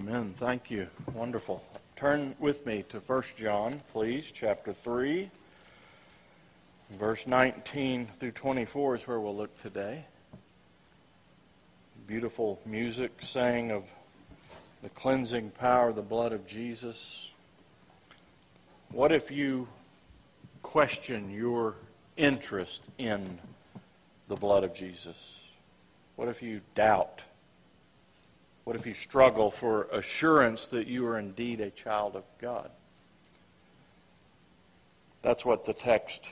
Amen. Thank you. Wonderful. Turn with me to 1 John, please, chapter 3. Verse 19 through 24 is where we'll look today. Beautiful music saying of the cleansing power of the blood of Jesus. What if you question your interest in the blood of Jesus? What if you doubt? What if you struggle for assurance that you are indeed a child of God? That's what the text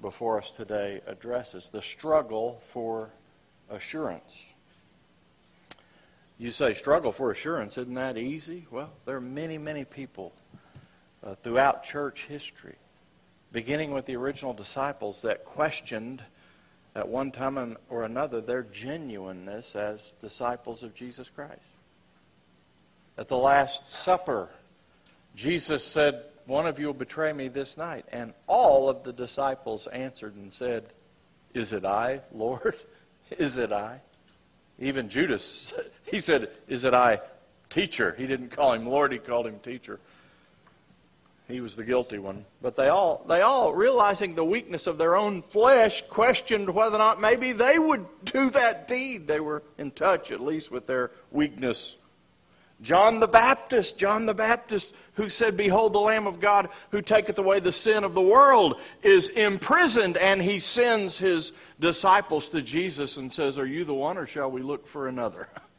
before us today addresses the struggle for assurance. You say, struggle for assurance, isn't that easy? Well, there are many, many people uh, throughout church history, beginning with the original disciples, that questioned at one time or another their genuineness as disciples of Jesus Christ. At the Last Supper, Jesus said, One of you will betray me this night. And all of the disciples answered and said, Is it I, Lord? Is it I? Even Judas, he said, Is it I, teacher? He didn't call him Lord, he called him teacher. He was the guilty one. But they all, they all, realizing the weakness of their own flesh, questioned whether or not maybe they would do that deed. They were in touch, at least, with their weakness. John the Baptist, John the Baptist, who said, Behold, the Lamb of God who taketh away the sin of the world, is imprisoned, and he sends his disciples to Jesus and says, Are you the one, or shall we look for another?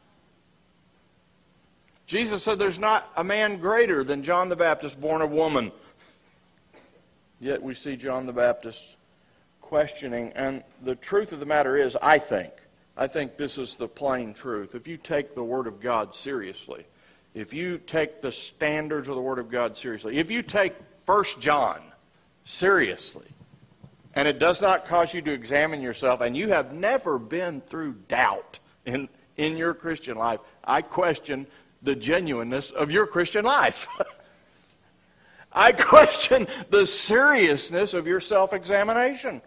Jesus said there's not a man greater than John the Baptist born of woman. Yet we see John the Baptist questioning. And the truth of the matter is, I think, I think this is the plain truth. If you take the Word of God seriously, if you take the standards of the Word of God seriously, if you take 1 John seriously, and it does not cause you to examine yourself, and you have never been through doubt in, in your Christian life, I question the genuineness of your Christian life. I question the seriousness of your self examination.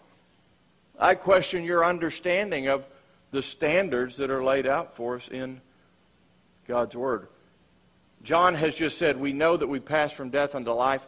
I question your understanding of the standards that are laid out for us in God's Word. John has just said, We know that we pass from death unto life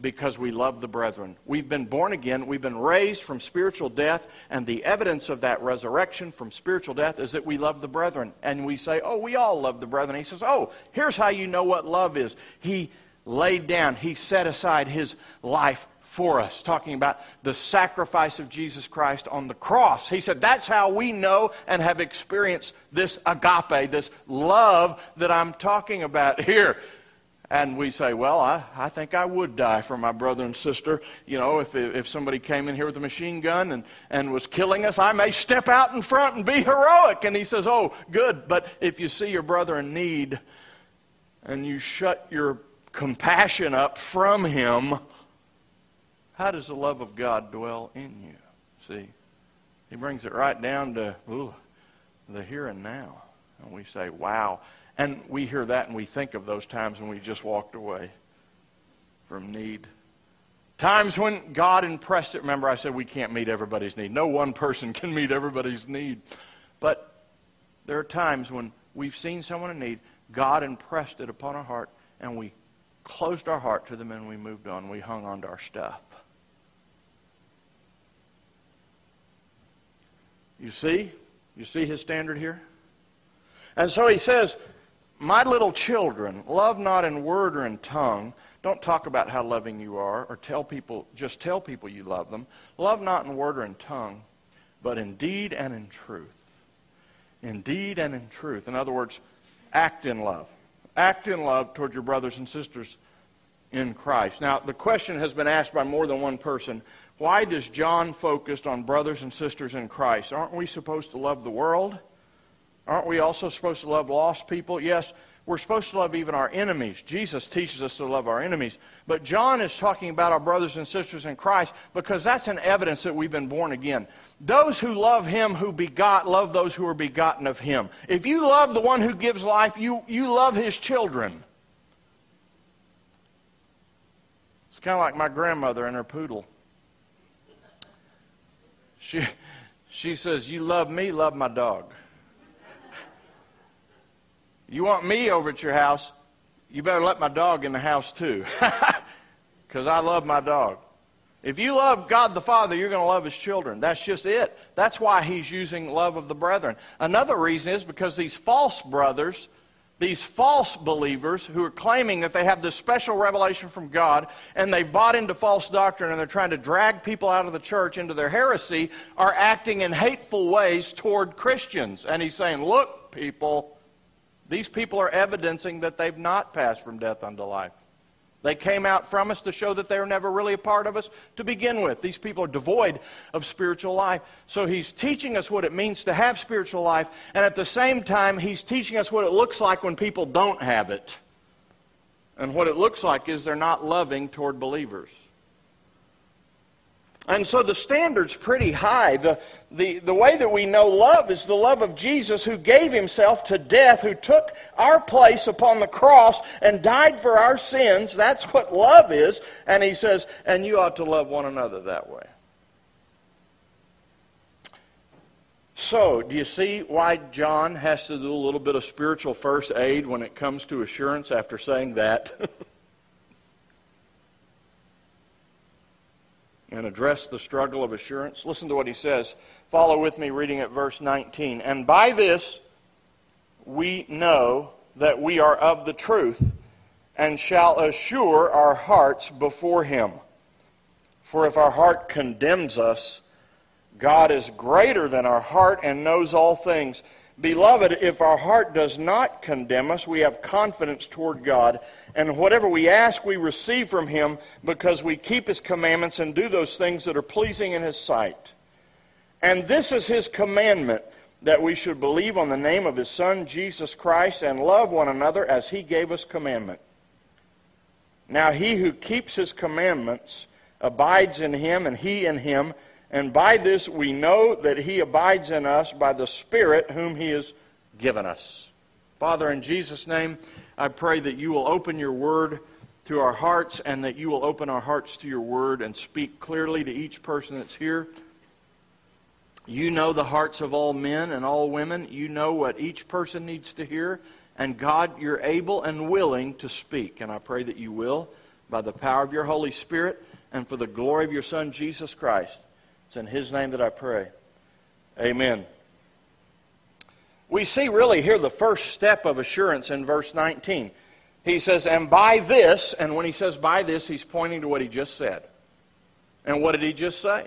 because we love the brethren. We've been born again, we've been raised from spiritual death, and the evidence of that resurrection from spiritual death is that we love the brethren. And we say, Oh, we all love the brethren. He says, Oh, here's how you know what love is. He laid down, he set aside his life for us, talking about the sacrifice of Jesus Christ on the cross. He said, That's how we know and have experienced this agape, this love that I'm talking about here. And we say, well, I, I think I would die for my brother and sister. You know, if, if somebody came in here with a machine gun and, and was killing us, I may step out in front and be heroic. And he says, oh, good. But if you see your brother in need and you shut your compassion up from him, how does the love of God dwell in you? See, he brings it right down to ooh, the here and now. And we say, wow. And we hear that and we think of those times when we just walked away from need. Times when God impressed it. Remember, I said we can't meet everybody's need. No one person can meet everybody's need. But there are times when we've seen someone in need, God impressed it upon our heart, and we closed our heart to them and we moved on. We hung on to our stuff. You see? You see his standard here? And so he says, my little children, love not in word or in tongue. Don't talk about how loving you are or tell people, just tell people you love them. Love not in word or in tongue, but in deed and in truth. In deed and in truth. In other words, act in love. Act in love toward your brothers and sisters in Christ. Now, the question has been asked by more than one person. Why does John focus on brothers and sisters in Christ? Aren't we supposed to love the world? Aren't we also supposed to love lost people? Yes, we're supposed to love even our enemies. Jesus teaches us to love our enemies. But John is talking about our brothers and sisters in Christ because that's an evidence that we've been born again. Those who love him who begot love those who are begotten of him. If you love the one who gives life, you, you love his children. It's kind of like my grandmother and her poodle. She, she says, You love me, love my dog. You want me over at your house, you better let my dog in the house too. Because I love my dog. If you love God the Father, you're going to love His children. That's just it. That's why He's using love of the brethren. Another reason is because these false brothers, these false believers who are claiming that they have this special revelation from God and they've bought into false doctrine and they're trying to drag people out of the church into their heresy, are acting in hateful ways toward Christians. And He's saying, Look, people, these people are evidencing that they've not passed from death unto life. They came out from us to show that they were never really a part of us to begin with. These people are devoid of spiritual life. So he's teaching us what it means to have spiritual life, and at the same time, he's teaching us what it looks like when people don't have it. And what it looks like is they're not loving toward believers. And so the standard's pretty high. The, the, the way that we know love is the love of Jesus who gave himself to death, who took our place upon the cross and died for our sins. That's what love is. And he says, and you ought to love one another that way. So, do you see why John has to do a little bit of spiritual first aid when it comes to assurance after saying that? and address the struggle of assurance. Listen to what he says. Follow with me reading at verse 19. And by this we know that we are of the truth and shall assure our hearts before him. For if our heart condemns us, God is greater than our heart and knows all things. Beloved, if our heart does not condemn us, we have confidence toward God, and whatever we ask, we receive from Him because we keep His commandments and do those things that are pleasing in His sight. And this is His commandment that we should believe on the name of His Son, Jesus Christ, and love one another as He gave us commandment. Now, he who keeps His commandments abides in Him, and He in Him. And by this we know that he abides in us by the Spirit whom he has given us. Father, in Jesus' name, I pray that you will open your word to our hearts and that you will open our hearts to your word and speak clearly to each person that's here. You know the hearts of all men and all women. You know what each person needs to hear. And God, you're able and willing to speak. And I pray that you will by the power of your Holy Spirit and for the glory of your Son, Jesus Christ. It's in His name that I pray. Amen. We see really here the first step of assurance in verse 19. He says, And by this, and when he says by this, he's pointing to what he just said. And what did he just say?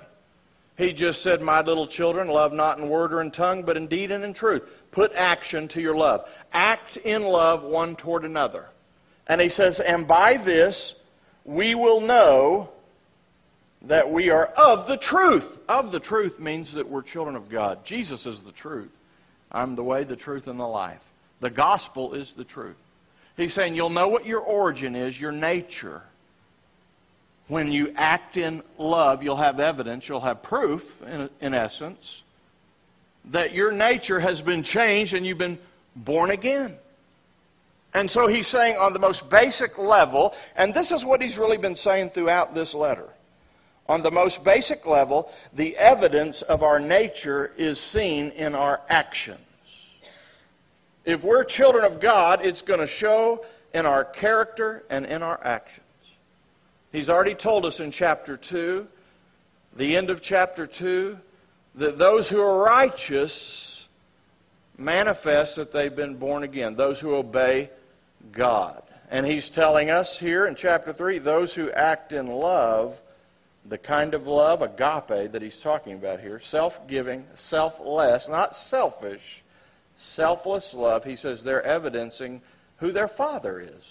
He just said, My little children, love not in word or in tongue, but in deed and in truth. Put action to your love. Act in love one toward another. And he says, And by this we will know that we are of the truth. Of the truth means that we're children of God. Jesus is the truth. I'm the way, the truth, and the life. The gospel is the truth. He's saying you'll know what your origin is, your nature. When you act in love, you'll have evidence, you'll have proof, in, in essence, that your nature has been changed and you've been born again. And so he's saying on the most basic level, and this is what he's really been saying throughout this letter on the most basic level, the evidence of our nature is seen in our actions. If we're children of God, it's going to show in our character and in our actions. He's already told us in chapter 2, the end of chapter 2, that those who are righteous manifest that they've been born again, those who obey God. And he's telling us here in chapter 3 those who act in love the kind of love, agape, that he's talking about here self giving, selfless, not selfish, selfless love. He says they're evidencing who their father is.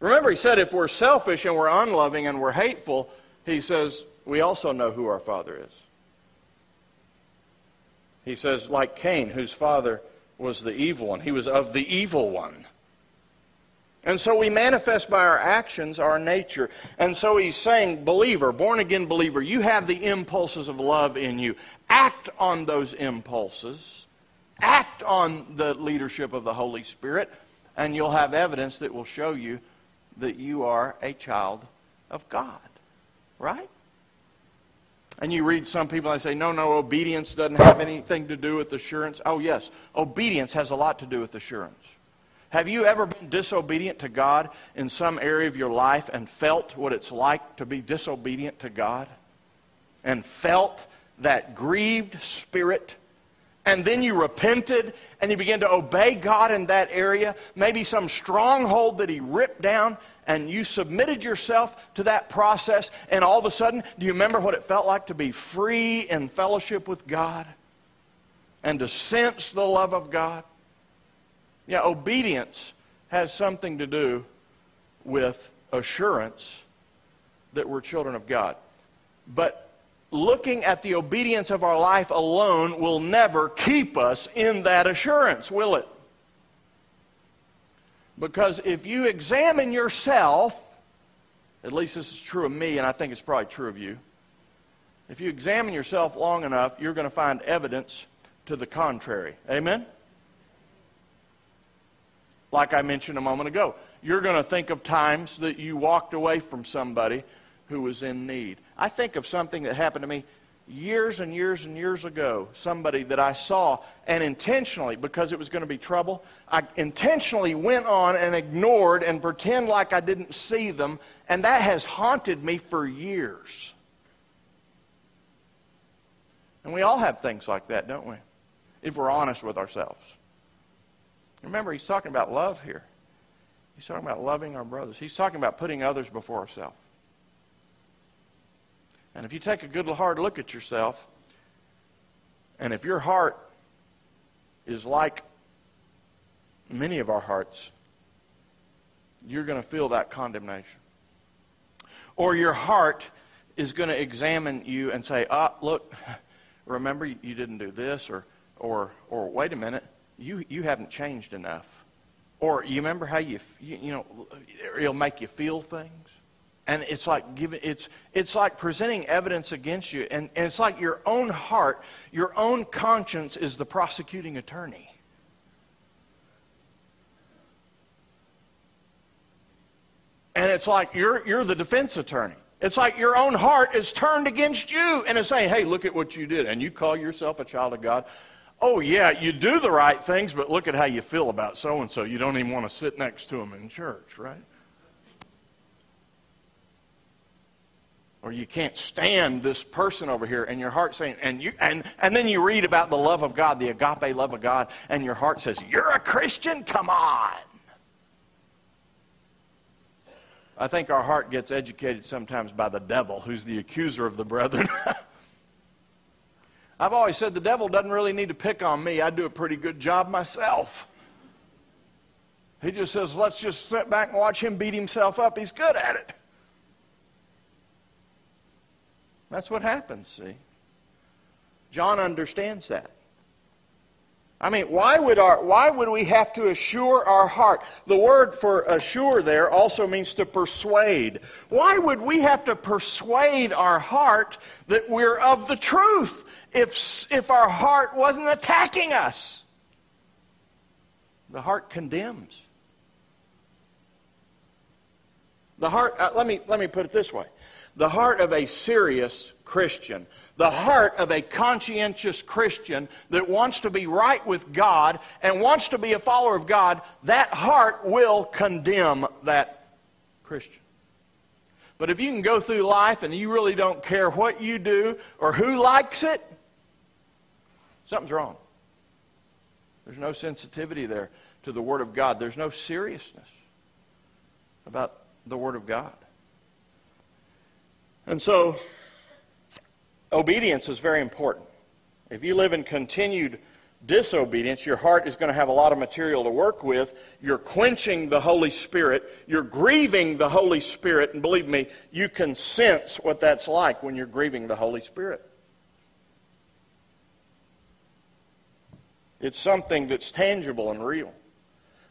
Remember, he said if we're selfish and we're unloving and we're hateful, he says we also know who our father is. He says, like Cain, whose father was the evil one, he was of the evil one. And so we manifest by our actions our nature. And so he's saying, believer, born again believer, you have the impulses of love in you. Act on those impulses. Act on the leadership of the Holy Spirit, and you'll have evidence that will show you that you are a child of God. Right? And you read some people and they say, no, no, obedience doesn't have anything to do with assurance. Oh, yes, obedience has a lot to do with assurance. Have you ever been disobedient to God in some area of your life and felt what it's like to be disobedient to God? And felt that grieved spirit? And then you repented and you began to obey God in that area? Maybe some stronghold that He ripped down and you submitted yourself to that process, and all of a sudden, do you remember what it felt like to be free in fellowship with God and to sense the love of God? Yeah, obedience has something to do with assurance that we're children of God. But looking at the obedience of our life alone will never keep us in that assurance, will it? Because if you examine yourself, at least this is true of me, and I think it's probably true of you. If you examine yourself long enough, you're going to find evidence to the contrary. Amen? Like I mentioned a moment ago. You're going to think of times that you walked away from somebody who was in need. I think of something that happened to me years and years and years ago. Somebody that I saw and intentionally, because it was going to be trouble, I intentionally went on and ignored and pretend like I didn't see them, and that has haunted me for years. And we all have things like that, don't we? If we're honest with ourselves. Remember, he's talking about love here. He's talking about loving our brothers. He's talking about putting others before ourselves. And if you take a good hard look at yourself, and if your heart is like many of our hearts, you're going to feel that condemnation. Or your heart is going to examine you and say, ah, look, remember you didn't do this, or, or, or wait a minute, you, you haven't changed enough. Or you remember how you, you, you know, it'll make you feel things? And it's like giving, it's, it's like presenting evidence against you. And, and it's like your own heart, your own conscience is the prosecuting attorney. And it's like you're, you're the defense attorney. It's like your own heart is turned against you and is saying, hey, look at what you did. And you call yourself a child of God oh, yeah, you do the right things, but look at how you feel about so and so. You don't even want to sit next to them in church, right? Or you can't stand this person over here, and your heart saying, and you, and and then you read about the love of God, the agape love of God, and your heart says, "You're a Christian? Come on!" I think our heart gets educated sometimes by the devil, who's the accuser of the brethren. I've always said the devil doesn't really need to pick on me. I do a pretty good job myself. He just says, let's just sit back and watch him beat himself up. He's good at it. That's what happens, see. John understands that. I mean, why would, our, why would we have to assure our heart? The word for assure there also means to persuade. Why would we have to persuade our heart that we're of the truth? if, if our heart wasn't attacking us. The heart condemns. The heart, uh, let, me, let me put it this way the heart of a serious Christian, the heart of a conscientious Christian that wants to be right with God and wants to be a follower of God, that heart will condemn that Christian. But if you can go through life and you really don't care what you do or who likes it, Something's wrong. There's no sensitivity there to the Word of God. There's no seriousness about the Word of God. And so, obedience is very important. If you live in continued disobedience, your heart is going to have a lot of material to work with. You're quenching the Holy Spirit. You're grieving the Holy Spirit. And believe me, you can sense what that's like when you're grieving the Holy Spirit. It's something that's tangible and real.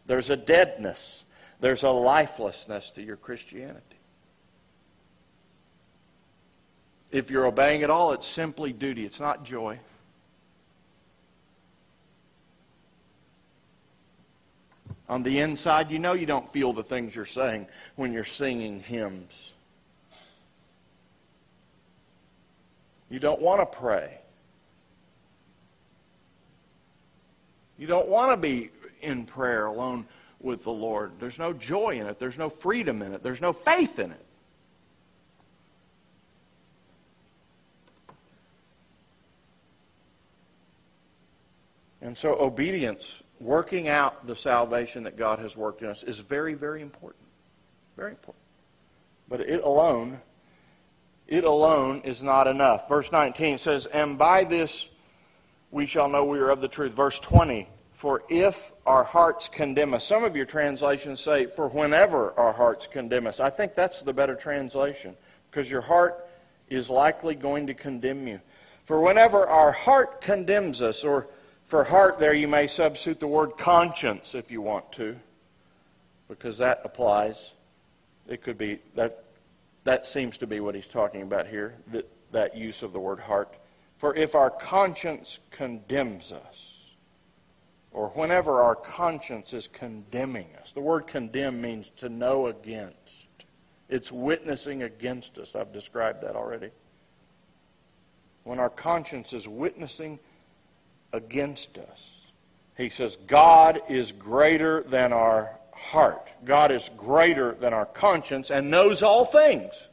There's a deadness, there's a lifelessness to your Christianity. If you're obeying at all, it's simply duty, it's not joy. On the inside, you know you don't feel the things you're saying when you're singing hymns. You don't want to pray. You don't want to be in prayer alone with the Lord. There's no joy in it. There's no freedom in it. There's no faith in it. And so, obedience, working out the salvation that God has worked in us, is very, very important. Very important. But it alone, it alone is not enough. Verse 19 says, And by this we shall know we are of the truth. Verse 20, For if our hearts condemn us. Some of your translations say, For whenever our hearts condemn us. I think that's the better translation, because your heart is likely going to condemn you. For whenever our heart condemns us, or for heart, there you may substitute the word conscience if you want to, because that applies. It could be that that seems to be what he's talking about here, that, that use of the word heart. For if our conscience condemns us, or whenever our conscience is condemning us, the word condemn means to know against. It's witnessing against us. I've described that already. When our conscience is witnessing against us. He says, God is greater than our heart. God is greater than our conscience and knows all things.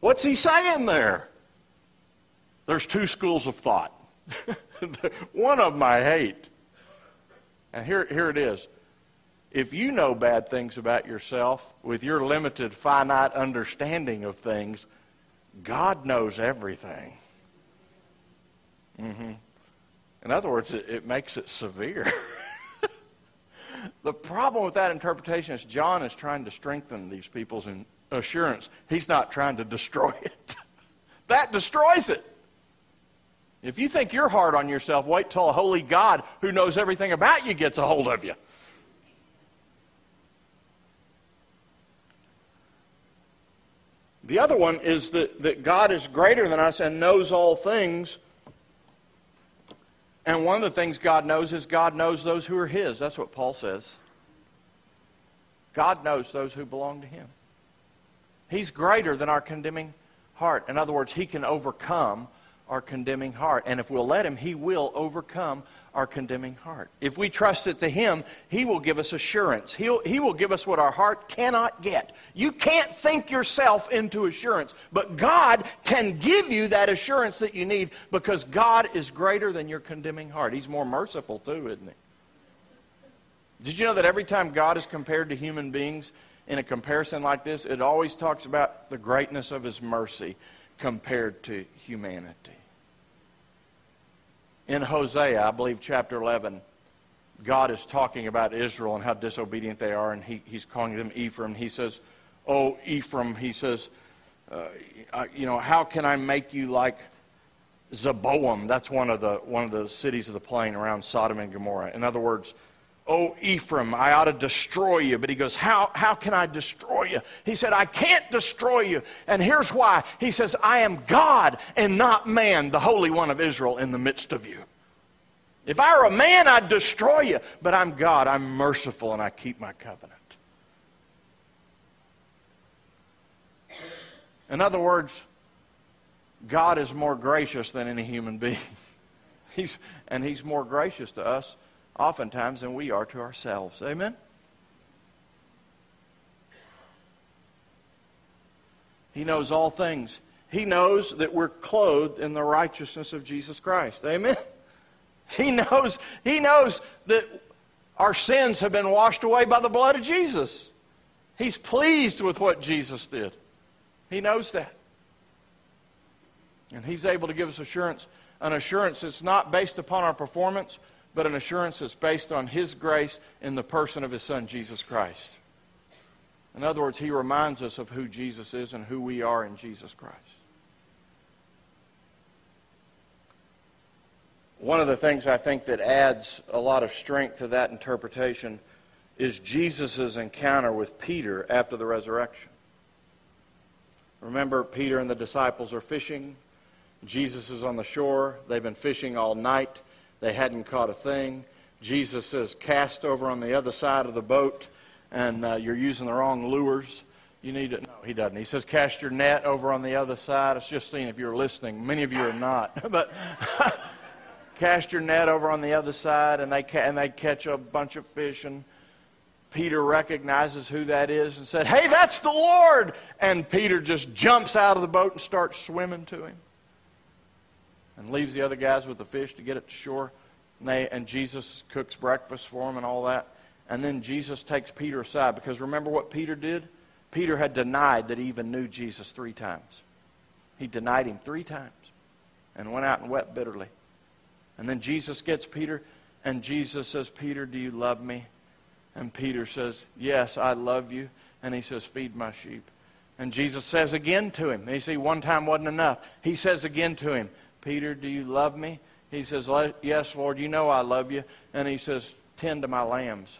What's he saying there? There's two schools of thought. One of them I hate. And here, here it is. If you know bad things about yourself with your limited, finite understanding of things, God knows everything. Mm-hmm. In other words, it, it makes it severe. the problem with that interpretation is John is trying to strengthen these people's assurance. He's not trying to destroy it. that destroys it. If you think you're hard on yourself, wait till a holy God who knows everything about you gets a hold of you. The other one is that, that God is greater than us and knows all things. And one of the things God knows is God knows those who are His. That's what Paul says. God knows those who belong to Him. He's greater than our condemning heart. In other words, He can overcome our condemning heart. And if we'll let Him, He will overcome our condemning heart. If we trust it to Him, He will give us assurance. He'll, he will give us what our heart cannot get. You can't think yourself into assurance, but God can give you that assurance that you need because God is greater than your condemning heart. He's more merciful, too, isn't He? Did you know that every time God is compared to human beings in a comparison like this, it always talks about the greatness of His mercy compared to humanity? In Hosea, I believe chapter 11, God is talking about Israel and how disobedient they are, and he, he's calling them Ephraim. He says, Oh, Ephraim, he says, uh, you know, how can I make you like Zeboim? That's one of the one of the cities of the plain around Sodom and Gomorrah. In other words, oh Ephraim, I ought to destroy you. But he goes, how how can I destroy you? He said, I can't destroy you, and here's why. He says, I am God and not man, the Holy One of Israel, in the midst of you. If I were a man, I'd destroy you. But I'm God. I'm merciful and I keep my covenant. In other words, God is more gracious than any human being. He's, and He's more gracious to us oftentimes than we are to ourselves. Amen? He knows all things. He knows that we're clothed in the righteousness of Jesus Christ. Amen? He knows, he knows that our sins have been washed away by the blood of Jesus. He's pleased with what Jesus did. He knows that. And he's able to give us assurance, an assurance that's not based upon our performance, but an assurance that's based on his grace in the person of his son, Jesus Christ. In other words, he reminds us of who Jesus is and who we are in Jesus Christ. One of the things I think that adds a lot of strength to that interpretation is Jesus' encounter with Peter after the resurrection. Remember, Peter and the disciples are fishing. Jesus is on the shore. They've been fishing all night. They hadn't caught a thing. Jesus says, Cast over on the other side of the boat, and uh, you're using the wrong lures. You need to. No, he doesn't. He says, Cast your net over on the other side. It's just seeing if you're listening. Many of you are not. but cast your net over on the other side, and they, ca- and they catch a bunch of fish. And Peter recognizes who that is and said, Hey, that's the Lord! And Peter just jumps out of the boat and starts swimming to him and leaves the other guys with the fish to get it to shore. And, they, and Jesus cooks breakfast for them and all that. And then Jesus takes Peter aside because remember what Peter did? Peter had denied that he even knew Jesus three times. He denied him three times and went out and wept bitterly. And then Jesus gets Peter, and Jesus says, Peter, do you love me? And Peter says, Yes, I love you. And he says, Feed my sheep. And Jesus says again to him, you see, one time wasn't enough. He says again to him, Peter, do you love me? He says, Yes, Lord, you know I love you. And he says, Tend to my lambs.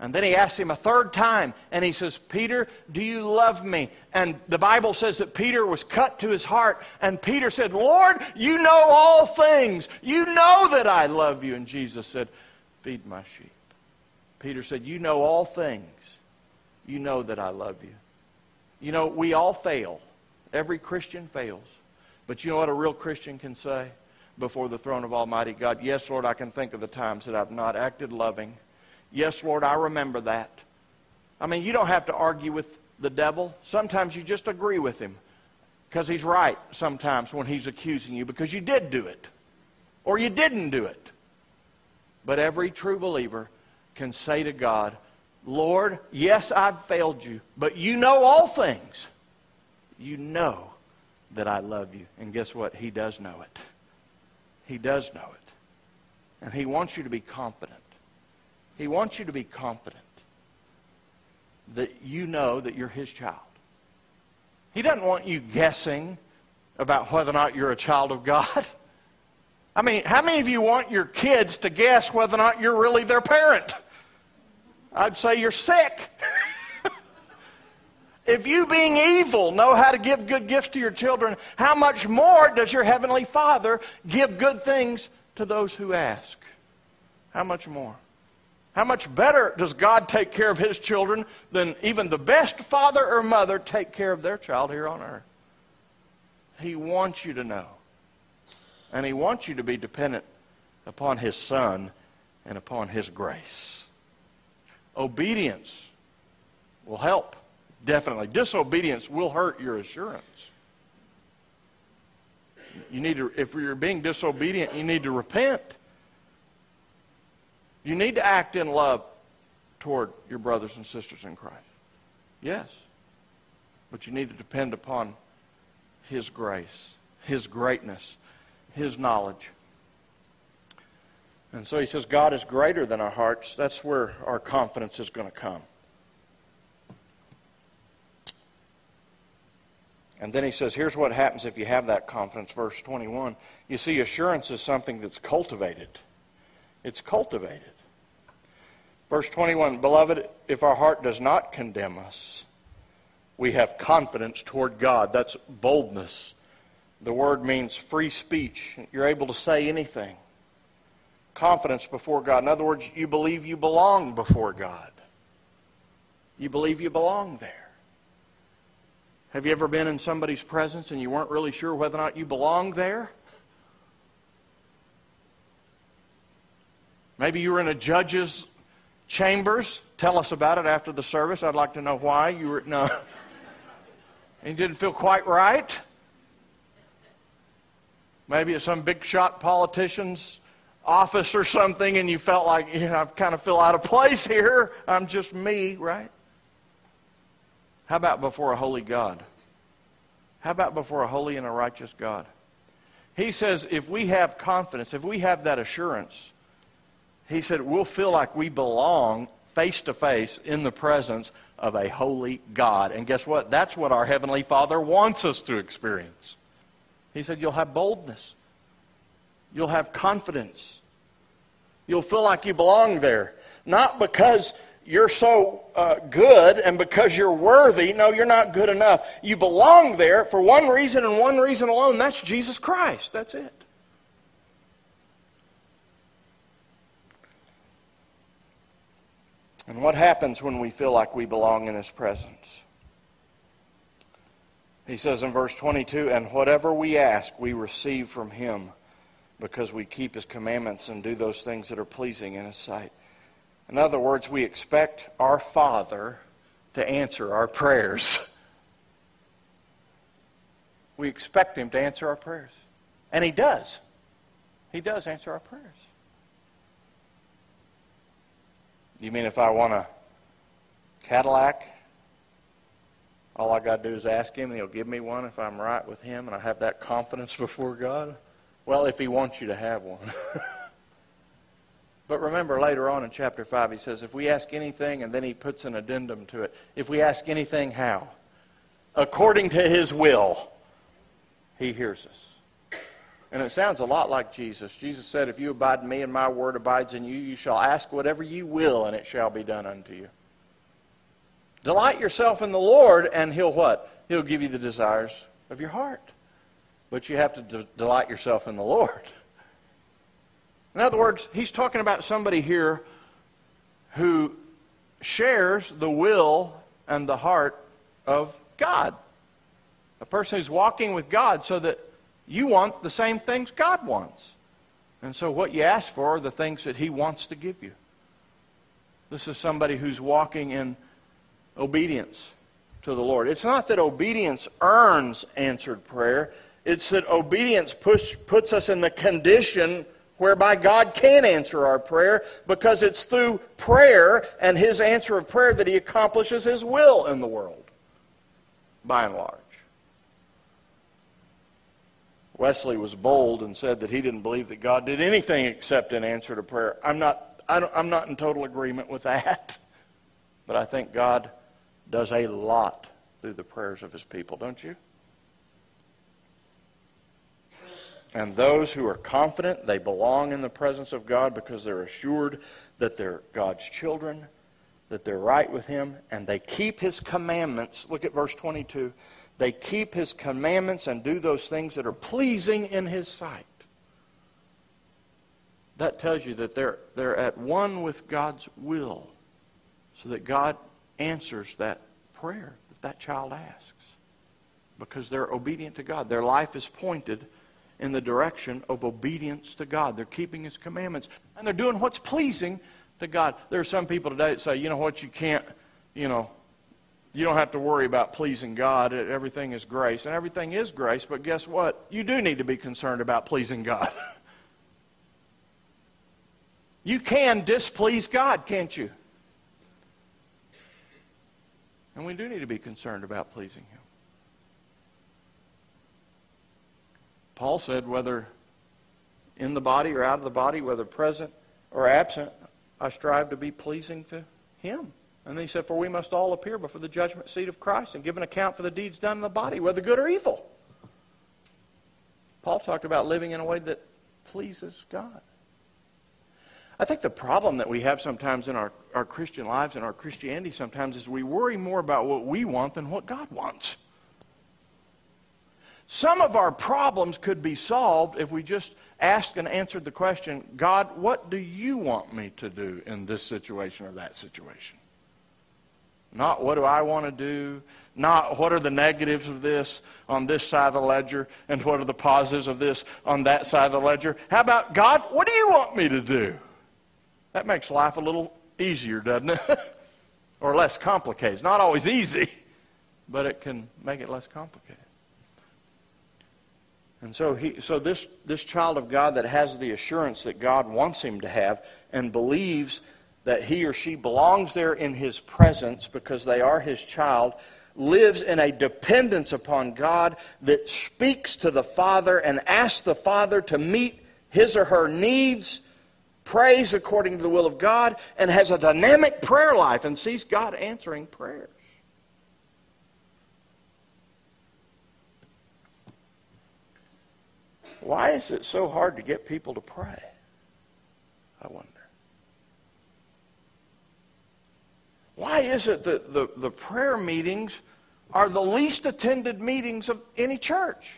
And then he asks him a third time, and he says, Peter, do you love me? And the Bible says that Peter was cut to his heart, and Peter said, Lord, you know all things. You know that I love you. And Jesus said, Feed my sheep. Peter said, You know all things. You know that I love you. You know, we all fail. Every Christian fails. But you know what a real Christian can say before the throne of Almighty God? Yes, Lord, I can think of the times that I've not acted loving Yes, Lord, I remember that. I mean, you don't have to argue with the devil. Sometimes you just agree with him because he's right sometimes when he's accusing you because you did do it or you didn't do it. But every true believer can say to God, Lord, yes, I've failed you, but you know all things. You know that I love you. And guess what? He does know it. He does know it. And he wants you to be confident. He wants you to be confident that you know that you're his child. He doesn't want you guessing about whether or not you're a child of God. I mean, how many of you want your kids to guess whether or not you're really their parent? I'd say you're sick. if you, being evil, know how to give good gifts to your children, how much more does your heavenly Father give good things to those who ask? How much more? How much better does God take care of his children than even the best father or mother take care of their child here on earth? He wants you to know. And he wants you to be dependent upon his son and upon his grace. Obedience will help, definitely. Disobedience will hurt your assurance. You need to, if you're being disobedient, you need to repent. You need to act in love toward your brothers and sisters in Christ. Yes. But you need to depend upon His grace, His greatness, His knowledge. And so he says, God is greater than our hearts. That's where our confidence is going to come. And then he says, here's what happens if you have that confidence. Verse 21. You see, assurance is something that's cultivated. It's cultivated. Verse 21 Beloved, if our heart does not condemn us, we have confidence toward God. That's boldness. The word means free speech. You're able to say anything. Confidence before God. In other words, you believe you belong before God. You believe you belong there. Have you ever been in somebody's presence and you weren't really sure whether or not you belonged there? Maybe you were in a judge's chambers. Tell us about it after the service. I'd like to know why you were no. and didn't feel quite right. Maybe at some big shot politician's office or something, and you felt like, you know, I kind of feel out of place here. I'm just me, right? How about before a holy God? How about before a holy and a righteous God? He says if we have confidence, if we have that assurance, he said, we'll feel like we belong face to face in the presence of a holy God. And guess what? That's what our Heavenly Father wants us to experience. He said, You'll have boldness, you'll have confidence, you'll feel like you belong there. Not because you're so uh, good and because you're worthy. No, you're not good enough. You belong there for one reason and one reason alone that's Jesus Christ. That's it. And what happens when we feel like we belong in His presence? He says in verse 22 And whatever we ask, we receive from Him because we keep his commandments and do those things that are pleasing in his sight. In other words, we expect our Father to answer our prayers. We expect him to answer our prayers. And he does. He does answer our prayers. You mean if I want a Cadillac, all I got to do is ask him and he'll give me one if I'm right with him and I have that confidence before God? Well, if he wants you to have one. but remember later on in chapter 5, he says, if we ask anything, and then he puts an addendum to it, if we ask anything, how? According to his will, he hears us. And it sounds a lot like Jesus. Jesus said, If you abide in me and my word abides in you, you shall ask whatever you will, and it shall be done unto you. Delight yourself in the Lord, and he'll what? He'll give you the desires of your heart. But you have to de- delight yourself in the Lord. In other words, he's talking about somebody here who shares the will and the heart of God. A person who's walking with God so that you want the same things God wants. And so what you ask for are the things that He wants to give you. This is somebody who's walking in obedience to the Lord. It's not that obedience earns answered prayer, it's that obedience push, puts us in the condition whereby God can answer our prayer because it's through prayer and His answer of prayer that He accomplishes His will in the world, by and large. Wesley was bold and said that he didn't believe that God did anything except in answer to prayer. I'm not, I am not in total agreement with that. But I think God does a lot through the prayers of his people, don't you? And those who are confident they belong in the presence of God because they're assured that they're God's children, that they're right with him, and they keep his commandments. Look at verse 22. They keep his commandments and do those things that are pleasing in his sight. That tells you that they're, they're at one with God's will so that God answers that prayer that that child asks because they're obedient to God. Their life is pointed in the direction of obedience to God. They're keeping His commandments and they're doing what's pleasing to God. There are some people today that say, you know what, you can't, you know, you don't have to worry about pleasing God. Everything is grace. And everything is grace, but guess what? You do need to be concerned about pleasing God. you can displease God, can't you? And we do need to be concerned about pleasing Him. Paul said, whether in the body or out of the body, whether present or absent, I strive to be pleasing to Him. And then he said, For we must all appear before the judgment seat of Christ and give an account for the deeds done in the body, whether good or evil. Paul talked about living in a way that pleases God. I think the problem that we have sometimes in our, our Christian lives and our Christianity sometimes is we worry more about what we want than what God wants. Some of our problems could be solved if we just asked and answered the question God, what do you want me to do in this situation or that situation? Not what do I want to do, not what are the negatives of this on this side of the ledger and what are the positives of this on that side of the ledger. How about God, what do you want me to do? That makes life a little easier, doesn't it? or less complicated. It's not always easy, but it can make it less complicated. And so, he, so this, this child of God that has the assurance that God wants him to have and believes that he or she belongs there in his presence because they are his child, lives in a dependence upon God that speaks to the Father and asks the Father to meet his or her needs, prays according to the will of God, and has a dynamic prayer life and sees God answering prayers. Why is it so hard to get people to pray? I wonder. Why is it that the, the prayer meetings are the least attended meetings of any church?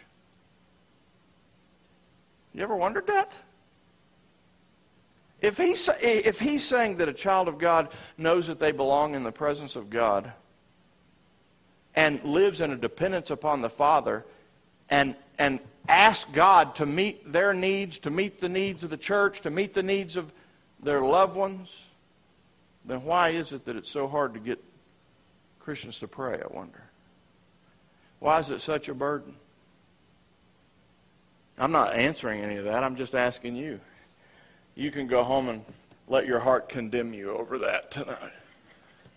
You ever wondered that? If he's, if he's saying that a child of God knows that they belong in the presence of God and lives in a dependence upon the Father and, and ask God to meet their needs, to meet the needs of the church, to meet the needs of their loved ones, then why is it that it's so hard to get Christians to pray, I wonder? Why is it such a burden? I'm not answering any of that. I'm just asking you. You can go home and let your heart condemn you over that tonight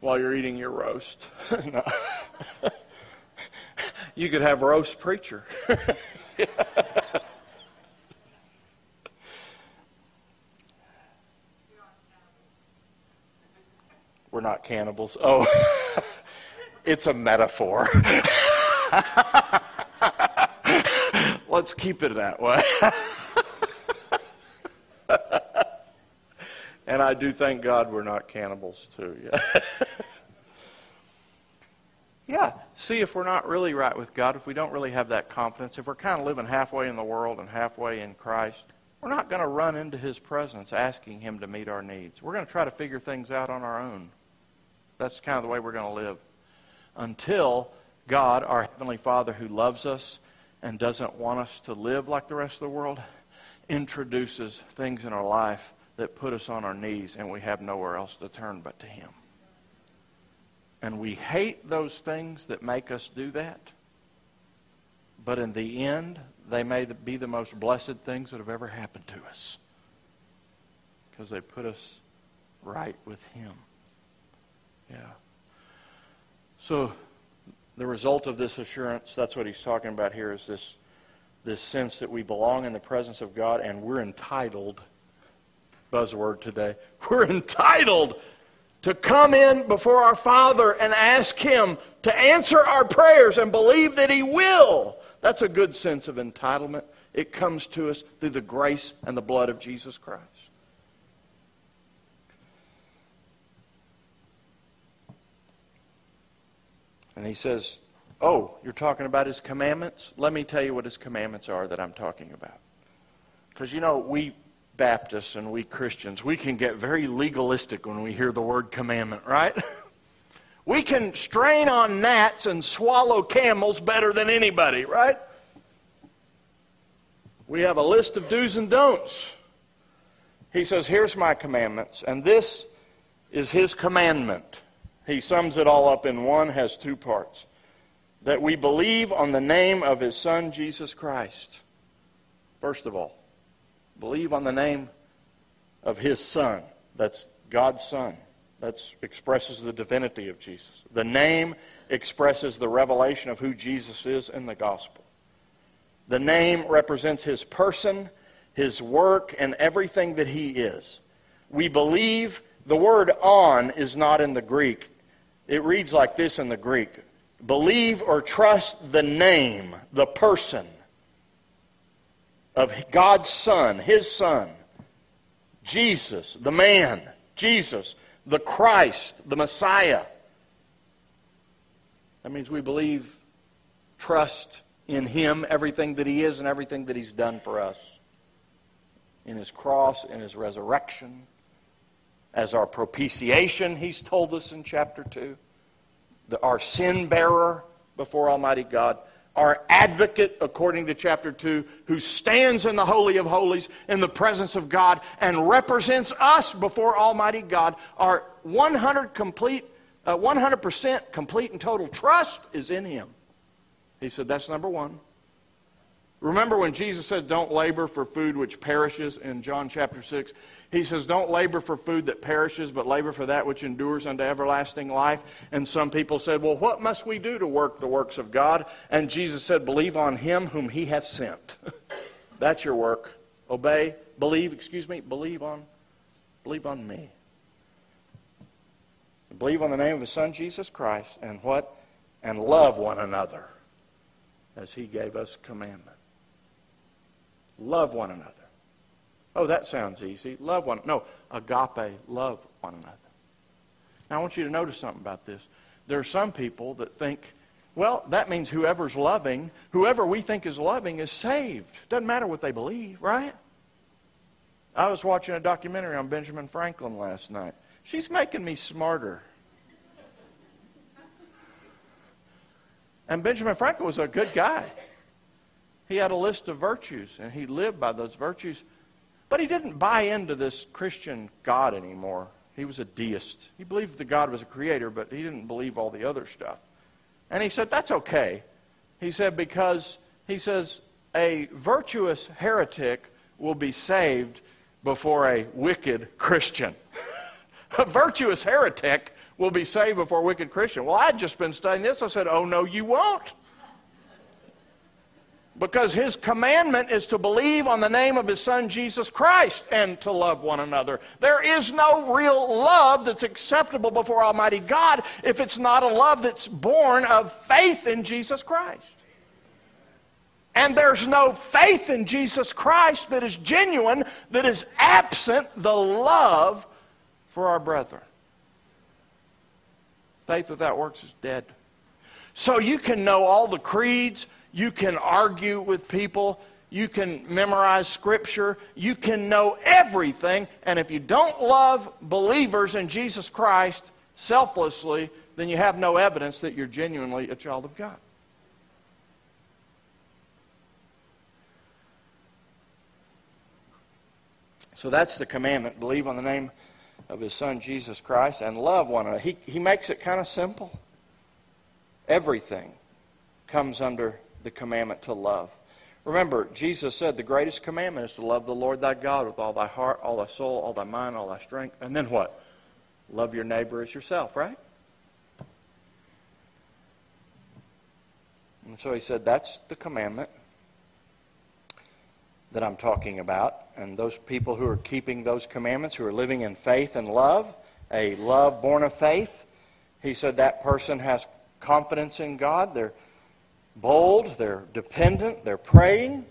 while you're eating your roast. you could have roast preacher. We're not cannibals. Oh, it's a metaphor. Let's keep it that way. and I do thank God we're not cannibals, too. Yeah. See if we're not really right with God, if we don't really have that confidence, if we're kind of living halfway in the world and halfway in Christ, we're not going to run into His presence asking Him to meet our needs. We're going to try to figure things out on our own. That's kind of the way we're going to live. Until God, our Heavenly Father who loves us and doesn't want us to live like the rest of the world, introduces things in our life that put us on our knees and we have nowhere else to turn but to Him. And we hate those things that make us do that. But in the end, they may be the most blessed things that have ever happened to us. Because they put us right with Him. Yeah. So the result of this assurance, that's what he's talking about here, is this, this sense that we belong in the presence of God and we're entitled, buzzword today, we're entitled to come in before our Father and ask Him to answer our prayers and believe that He will. That's a good sense of entitlement. It comes to us through the grace and the blood of Jesus Christ. And he says, Oh, you're talking about his commandments? Let me tell you what his commandments are that I'm talking about. Because, you know, we Baptists and we Christians, we can get very legalistic when we hear the word commandment, right? we can strain on gnats and swallow camels better than anybody, right? We have a list of do's and don'ts. He says, Here's my commandments, and this is his commandment he sums it all up in one, has two parts. That we believe on the name of his Son, Jesus Christ. First of all, believe on the name of his Son. That's God's Son. That expresses the divinity of Jesus. The name expresses the revelation of who Jesus is in the gospel. The name represents his person, his work, and everything that he is. We believe the word on is not in the Greek. It reads like this in the Greek Believe or trust the name, the person of God's Son, His Son, Jesus, the man, Jesus, the Christ, the Messiah. That means we believe, trust in Him, everything that He is and everything that He's done for us. In His cross, in His resurrection, as our propitiation, he's told us in chapter 2. The, our sin bearer before Almighty God. Our advocate, according to chapter 2, who stands in the Holy of Holies in the presence of God and represents us before Almighty God. Our 100 complete, uh, 100% complete and total trust is in Him. He said, that's number one. Remember when Jesus said, Don't labor for food which perishes in John chapter 6? He says, Don't labor for food that perishes, but labor for that which endures unto everlasting life. And some people said, Well, what must we do to work the works of God? And Jesus said, Believe on him whom he hath sent. That's your work. Obey, believe, excuse me, believe on, believe on me. Believe on the name of his son Jesus Christ and what? And love one another as he gave us commandment. Love one another. Oh, that sounds easy. Love one. No, agape, love one another. Now, I want you to notice something about this. There are some people that think, well, that means whoever's loving, whoever we think is loving is saved. Doesn't matter what they believe, right? I was watching a documentary on Benjamin Franklin last night. She's making me smarter. And Benjamin Franklin was a good guy. He had a list of virtues, and he lived by those virtues. But he didn't buy into this Christian God anymore. He was a deist. He believed that God was a creator, but he didn't believe all the other stuff. And he said, that's okay. He said, because, he says, a virtuous heretic will be saved before a wicked Christian. a virtuous heretic will be saved before a wicked Christian. Well, I'd just been studying this. I said, oh, no, you won't. Because his commandment is to believe on the name of his son Jesus Christ and to love one another. There is no real love that's acceptable before Almighty God if it's not a love that's born of faith in Jesus Christ. And there's no faith in Jesus Christ that is genuine, that is absent the love for our brethren. Faith without works is dead. So you can know all the creeds, you can argue with people. You can memorize scripture. You can know everything. And if you don't love believers in Jesus Christ selflessly, then you have no evidence that you're genuinely a child of God. So that's the commandment believe on the name of his son Jesus Christ and love one another. He, he makes it kind of simple. Everything comes under the commandment to love. Remember, Jesus said the greatest commandment is to love the Lord thy God with all thy heart, all thy soul, all thy mind, all thy strength. And then what? Love your neighbor as yourself, right? And so he said, that's the commandment that I'm talking about. And those people who are keeping those commandments, who are living in faith and love, a love born of faith, he said that person has confidence in God. They're bold, they're dependent, they're praying,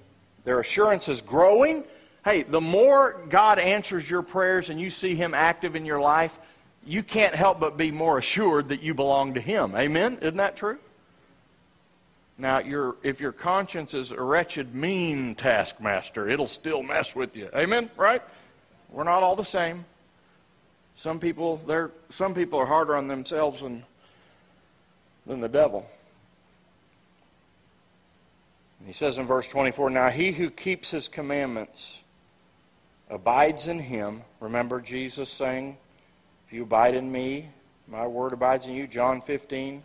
their assurance is growing. Hey, the more God answers your prayers and you see Him active in your life, you can't help but be more assured that you belong to Him. Amen? Isn't that true? Now, your, if your conscience is a wretched, mean taskmaster, it'll still mess with you. Amen? Right? We're not all the same. Some people, they're, some people are harder on themselves than, than the devil. He says in verse 24, Now he who keeps his commandments abides in him. Remember Jesus saying, If you abide in me, my word abides in you. John 15.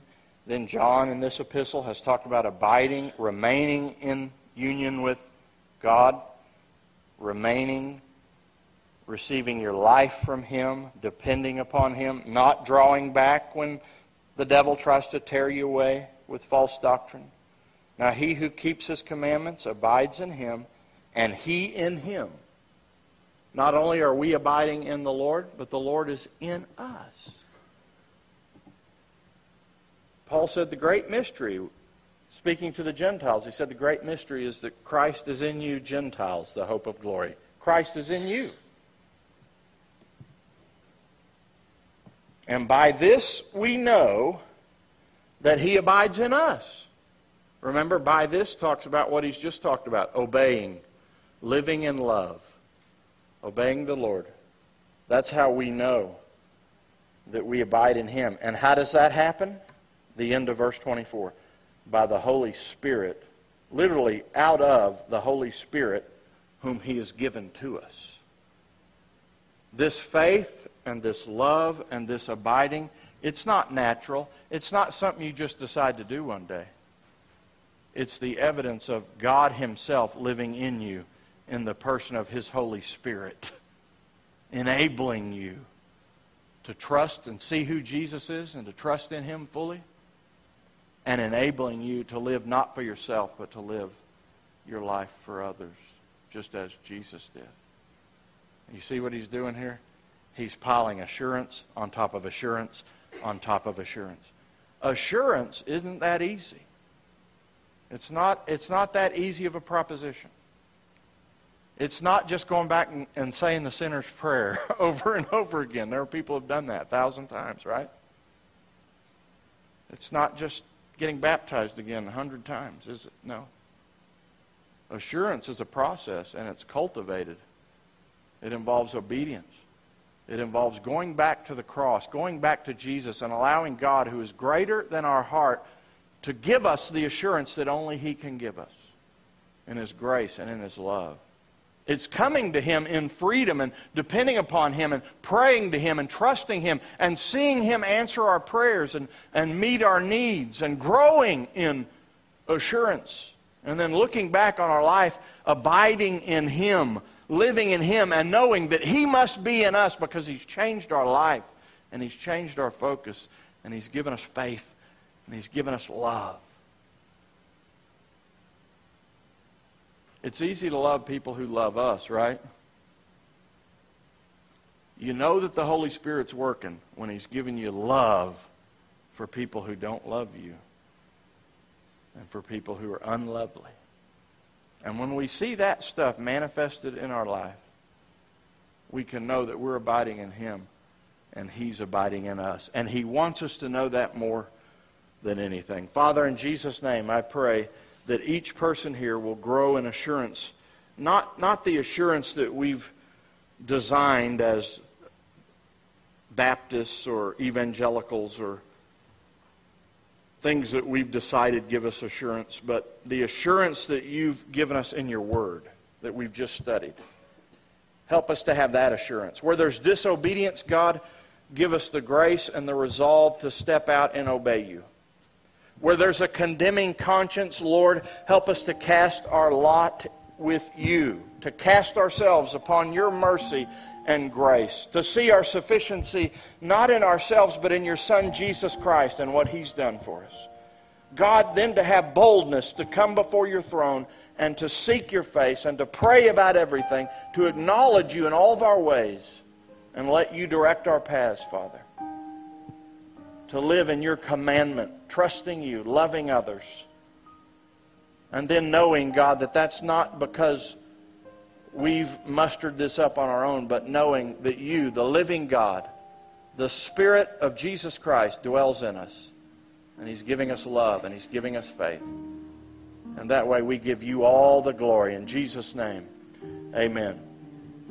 Then John in this epistle has talked about abiding, remaining in union with God, remaining, receiving your life from him, depending upon him, not drawing back when the devil tries to tear you away with false doctrine. Now, he who keeps his commandments abides in him, and he in him. Not only are we abiding in the Lord, but the Lord is in us. Paul said the great mystery, speaking to the Gentiles, he said the great mystery is that Christ is in you, Gentiles, the hope of glory. Christ is in you. And by this we know that he abides in us Remember, by this talks about what he's just talked about obeying, living in love, obeying the Lord. That's how we know that we abide in him. And how does that happen? The end of verse 24. By the Holy Spirit, literally out of the Holy Spirit, whom he has given to us. This faith and this love and this abiding, it's not natural. It's not something you just decide to do one day. It's the evidence of God Himself living in you in the person of His Holy Spirit, enabling you to trust and see who Jesus is and to trust in Him fully, and enabling you to live not for yourself, but to live your life for others, just as Jesus did. You see what He's doing here? He's piling assurance on top of assurance on top of assurance. Assurance isn't that easy. It's not, it's not that easy of a proposition. It's not just going back and, and saying the sinner's prayer over and over again. There are people who have done that a thousand times, right? It's not just getting baptized again a hundred times, is it? No. Assurance is a process, and it's cultivated. It involves obedience. It involves going back to the cross, going back to Jesus, and allowing God, who is greater than our heart, to give us the assurance that only He can give us. in His grace and in His love. It's coming to Him in freedom and depending upon Him and praying to Him and trusting Him and seeing Him answer our prayers and, and meet our needs and growing in assurance. And then looking back on our life, abiding in Him, living in Him, and knowing that He must be in us because He's changed our life and He's changed our focus and He's given us faith and He's given us love. It's easy to love people who love us, right? You know that the Holy Spirit's working when He's giving you love for people who don't love you and for people who are unlovely. And when we see that stuff manifested in our life, we can know that we're abiding in Him and He's abiding in us. And He wants us to know that more than anything. Father, in Jesus' name, I pray that each person here will grow in assurance, not, not the assurance that we've designed as Baptists or evangelicals or things that we've decided give us assurance, but the assurance that you've given us in your word that we've just studied. Help us to have that assurance. Where there's disobedience, God, give us the grace and the resolve to step out and obey you. Where there's a condemning conscience, Lord, help us to cast our lot with you, to cast ourselves upon your mercy and grace, to see our sufficiency not in ourselves, but in your Son, Jesus Christ, and what he's done for us. God, then to have boldness to come before your throne and to seek your face and to pray about everything, to acknowledge you in all of our ways, and let you direct our paths, Father to live in your commandment, trusting you, loving others. And then knowing, God, that that's not because we've mustered this up on our own, but knowing that you, the living God, the Spirit of Jesus Christ, dwells in us. And He's giving us love and He's giving us faith. And that way we give you all the glory. In Jesus' name, amen.